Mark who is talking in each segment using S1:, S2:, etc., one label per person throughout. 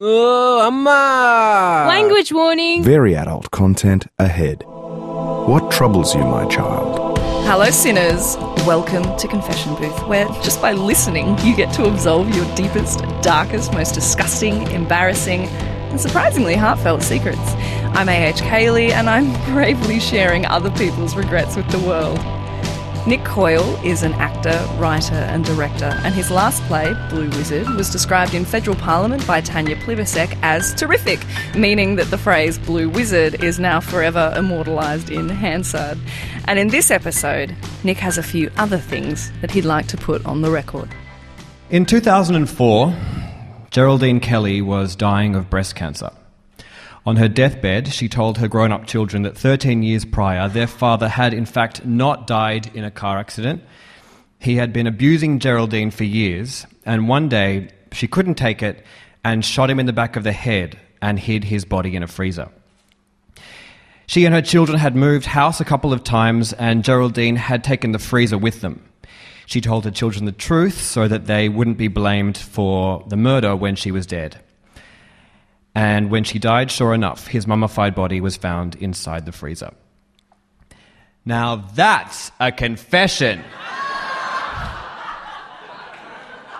S1: Oh, Amma!
S2: Language warning.
S3: Very adult content ahead. What troubles you, my child?
S4: Hello, sinners. Welcome to Confession Booth, where just by listening, you get to absolve your deepest, darkest, most disgusting, embarrassing, and surprisingly heartfelt secrets. I'm A.H. Cayley, and I'm bravely sharing other people's regrets with the world. Nick Coyle is an actor, writer, and director, and his last play, Blue Wizard, was described in federal parliament by Tanya Plibersek as terrific, meaning that the phrase Blue Wizard is now forever immortalised in Hansard. And in this episode, Nick has a few other things that he'd like to put on the record.
S5: In 2004, Geraldine Kelly was dying of breast cancer. On her deathbed, she told her grown up children that 13 years prior, their father had in fact not died in a car accident. He had been abusing Geraldine for years, and one day she couldn't take it and shot him in the back of the head and hid his body in a freezer. She and her children had moved house a couple of times, and Geraldine had taken the freezer with them. She told her children the truth so that they wouldn't be blamed for the murder when she was dead. And when she died, sure enough, his mummified body was found inside the freezer. Now that's a confession.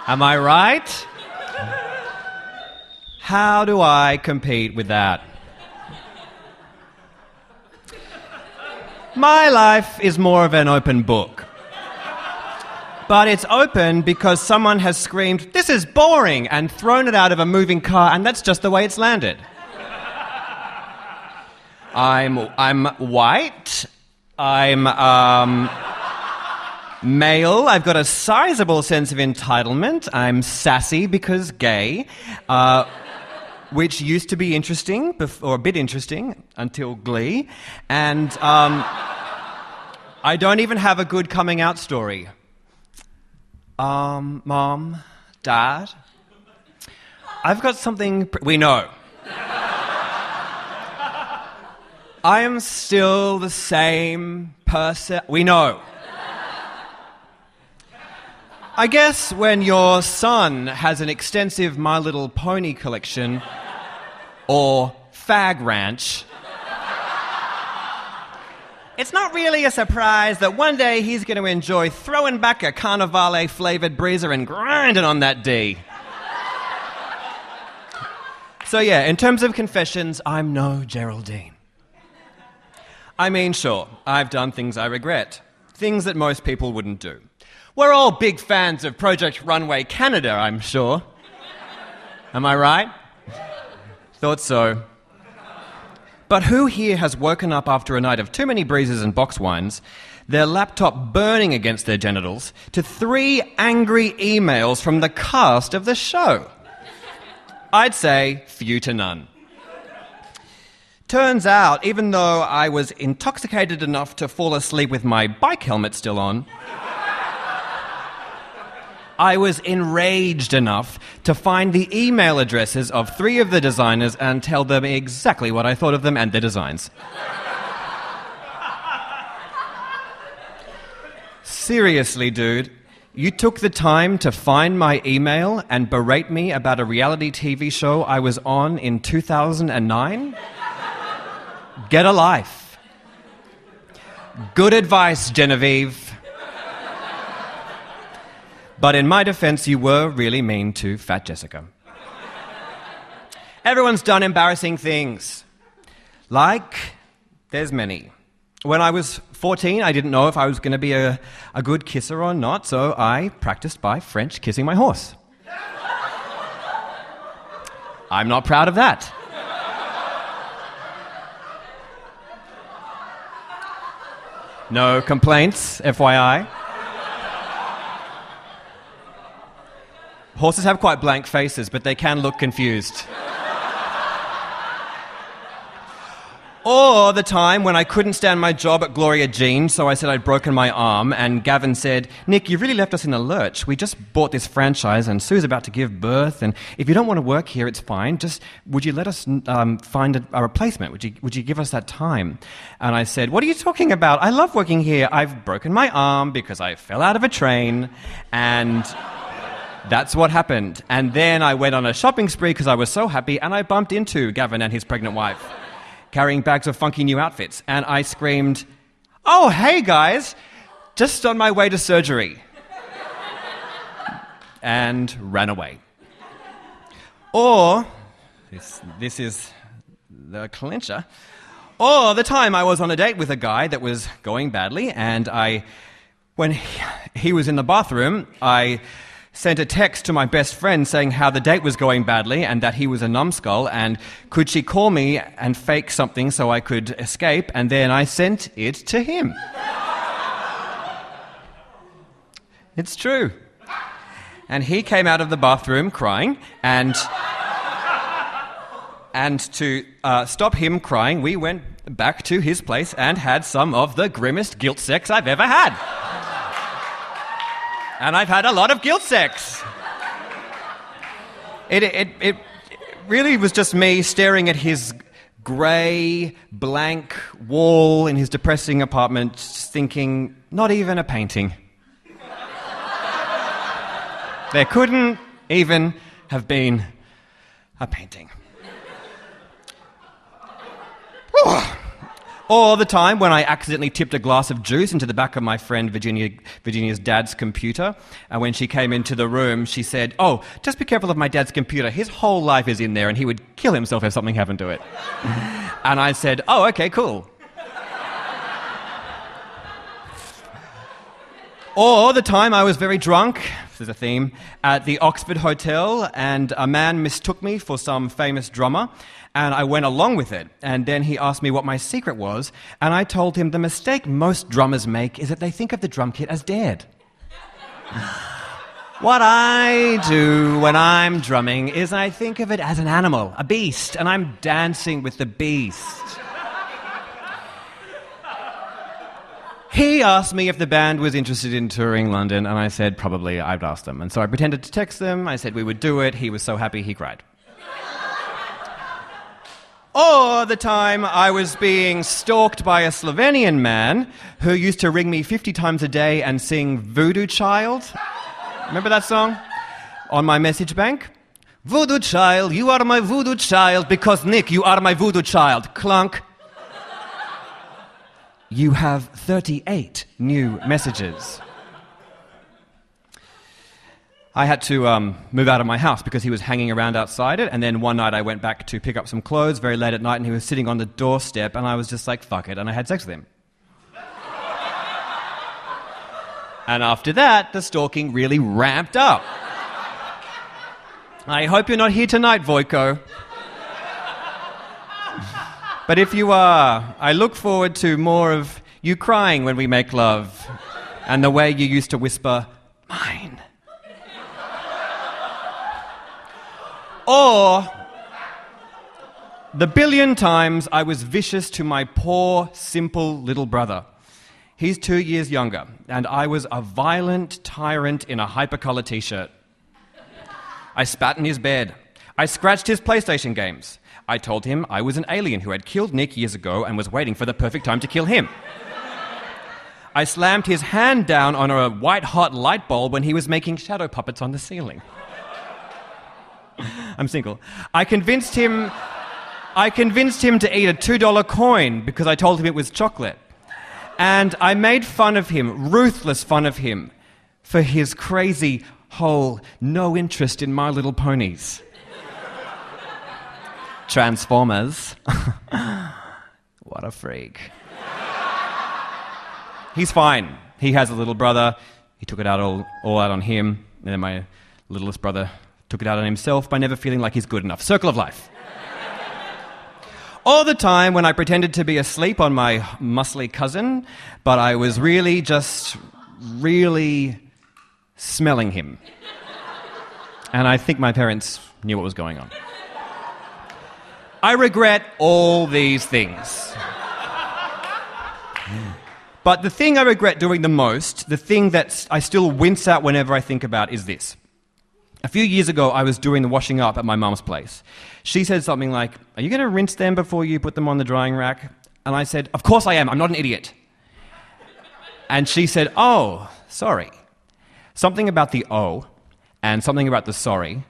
S5: Am I right? How do I compete with that? My life is more of an open book. But it's open because someone has screamed, This is boring, and thrown it out of a moving car, and that's just the way it's landed. I'm, I'm white. I'm um, male. I've got a sizable sense of entitlement. I'm sassy because gay. Uh, which used to be interesting, or a bit interesting, until Glee. And um, I don't even have a good coming out story. Um, Mom, Dad, I've got something. We know. I am still the same person. We know. I guess when your son has an extensive My Little Pony collection or fag ranch, it's not really a surprise that one day he's going to enjoy throwing back a Carnivale flavored breezer and grinding on that D. So, yeah, in terms of confessions, I'm no Geraldine. I mean, sure, I've done things I regret, things that most people wouldn't do. We're all big fans of Project Runway Canada, I'm sure. Am I right? Thought so. But who here has woken up after a night of too many breezes and box wines, their laptop burning against their genitals, to three angry emails from the cast of the show? I'd say few to none. Turns out, even though I was intoxicated enough to fall asleep with my bike helmet still on, I was enraged enough to find the email addresses of three of the designers and tell them exactly what I thought of them and their designs. Seriously, dude, you took the time to find my email and berate me about a reality TV show I was on in 2009? Get a life. Good advice, Genevieve. But in my defense, you were really mean to Fat Jessica. Everyone's done embarrassing things. Like, there's many. When I was 14, I didn't know if I was going to be a, a good kisser or not, so I practiced by French kissing my horse. I'm not proud of that. No complaints, FYI. Horses have quite blank faces, but they can look confused. Or the time when I couldn't stand my job at Gloria Jean, so I said I'd broken my arm, and Gavin said, Nick, you really left us in a lurch. We just bought this franchise, and Sue's about to give birth, and if you don't want to work here, it's fine. Just would you let us um, find a, a replacement? Would you, would you give us that time? And I said, What are you talking about? I love working here. I've broken my arm because I fell out of a train, and. That's what happened. And then I went on a shopping spree because I was so happy, and I bumped into Gavin and his pregnant wife, carrying bags of funky new outfits. And I screamed, Oh, hey guys, just on my way to surgery. and ran away. Or, this, this is the clincher, or the time I was on a date with a guy that was going badly, and I, when he, he was in the bathroom, I sent a text to my best friend saying how the date was going badly and that he was a numbskull and could she call me and fake something so I could escape and then I sent it to him. it's true. And he came out of the bathroom crying and and to uh, stop him crying, we went back to his place and had some of the grimmest guilt sex I've ever had. And I've had a lot of guilt sex. It, it, it really was just me staring at his grey, blank wall in his depressing apartment, thinking, not even a painting. there couldn't even have been a painting. Oh. Or the time when I accidentally tipped a glass of juice into the back of my friend Virginia, Virginia's dad's computer. And when she came into the room, she said, Oh, just be careful of my dad's computer. His whole life is in there and he would kill himself if something happened to it. and I said, Oh, okay, cool. Or the time I was very drunk, there's a theme, at the Oxford Hotel, and a man mistook me for some famous drummer, and I went along with it. And then he asked me what my secret was, and I told him the mistake most drummers make is that they think of the drum kit as dead. What I do when I'm drumming is I think of it as an animal, a beast, and I'm dancing with the beast. He asked me if the band was interested in touring London, and I said probably I'd ask them. And so I pretended to text them. I said we would do it. He was so happy he cried. or the time I was being stalked by a Slovenian man who used to ring me 50 times a day and sing Voodoo Child. Remember that song? On my message bank? Voodoo child, you are my voodoo child because Nick, you are my voodoo child. Clunk. You have 38 new messages. I had to um, move out of my house because he was hanging around outside it. And then one night I went back to pick up some clothes very late at night and he was sitting on the doorstep and I was just like, fuck it. And I had sex with him. and after that, the stalking really ramped up. I hope you're not here tonight, Voiko. But if you are, I look forward to more of you crying when we make love and the way you used to whisper, mine. Or the billion times I was vicious to my poor, simple little brother. He's two years younger, and I was a violent tyrant in a hypercolor t shirt. I spat in his bed. I scratched his PlayStation games. I told him I was an alien who had killed Nick years ago and was waiting for the perfect time to kill him. I slammed his hand down on a white hot light bulb when he was making shadow puppets on the ceiling. I'm single. I convinced him I convinced him to eat a $2 coin because I told him it was chocolate. And I made fun of him, ruthless fun of him, for his crazy whole no interest in My Little Ponies. Transformers. what a freak. He's fine. He has a little brother. He took it out all, all out on him. And then my littlest brother took it out on himself by never feeling like he's good enough. Circle of life. all the time when I pretended to be asleep on my muscly cousin, but I was really just really smelling him. And I think my parents knew what was going on. I regret all these things. But the thing I regret doing the most, the thing that I still wince at whenever I think about, is this. A few years ago, I was doing the washing up at my mum's place. She said something like, Are you going to rinse them before you put them on the drying rack? And I said, Of course I am. I'm not an idiot. And she said, Oh, sorry. Something about the O and something about the sorry,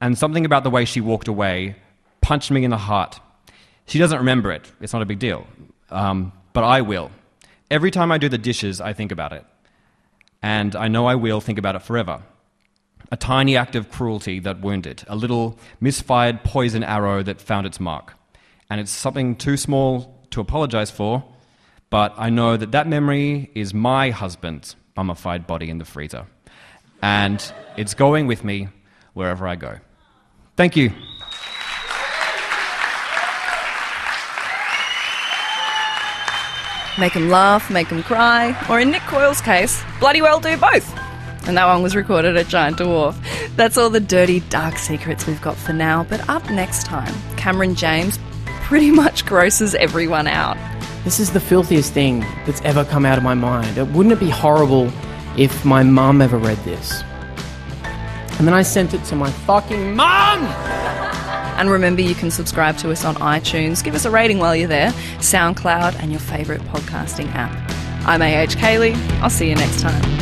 S5: and something about the way she walked away punched me in the heart. She doesn't remember it, it's not a big deal. Um, but I will. Every time I do the dishes, I think about it. And I know I will think about it forever. A tiny act of cruelty that wounded, a little misfired poison arrow that found its mark. And it's something too small to apologize for, but I know that that memory is my husband's mummified body in the freezer. And it's going with me wherever I go. Thank you.
S4: Make them laugh, make them cry, or in Nick Coyle's case, bloody well do both. And that one was recorded at Giant Dwarf. That's all the dirty, dark secrets we've got for now. But up next time, Cameron James pretty much grosses everyone out.
S2: This is the filthiest thing that's ever come out of my mind. Wouldn't it be horrible if my mum ever read this? And then I sent it to my fucking mum!
S4: And remember, you can subscribe to us on iTunes, give us a rating while you're there, SoundCloud, and your favourite podcasting app. I'm AH Cayley. I'll see you next time.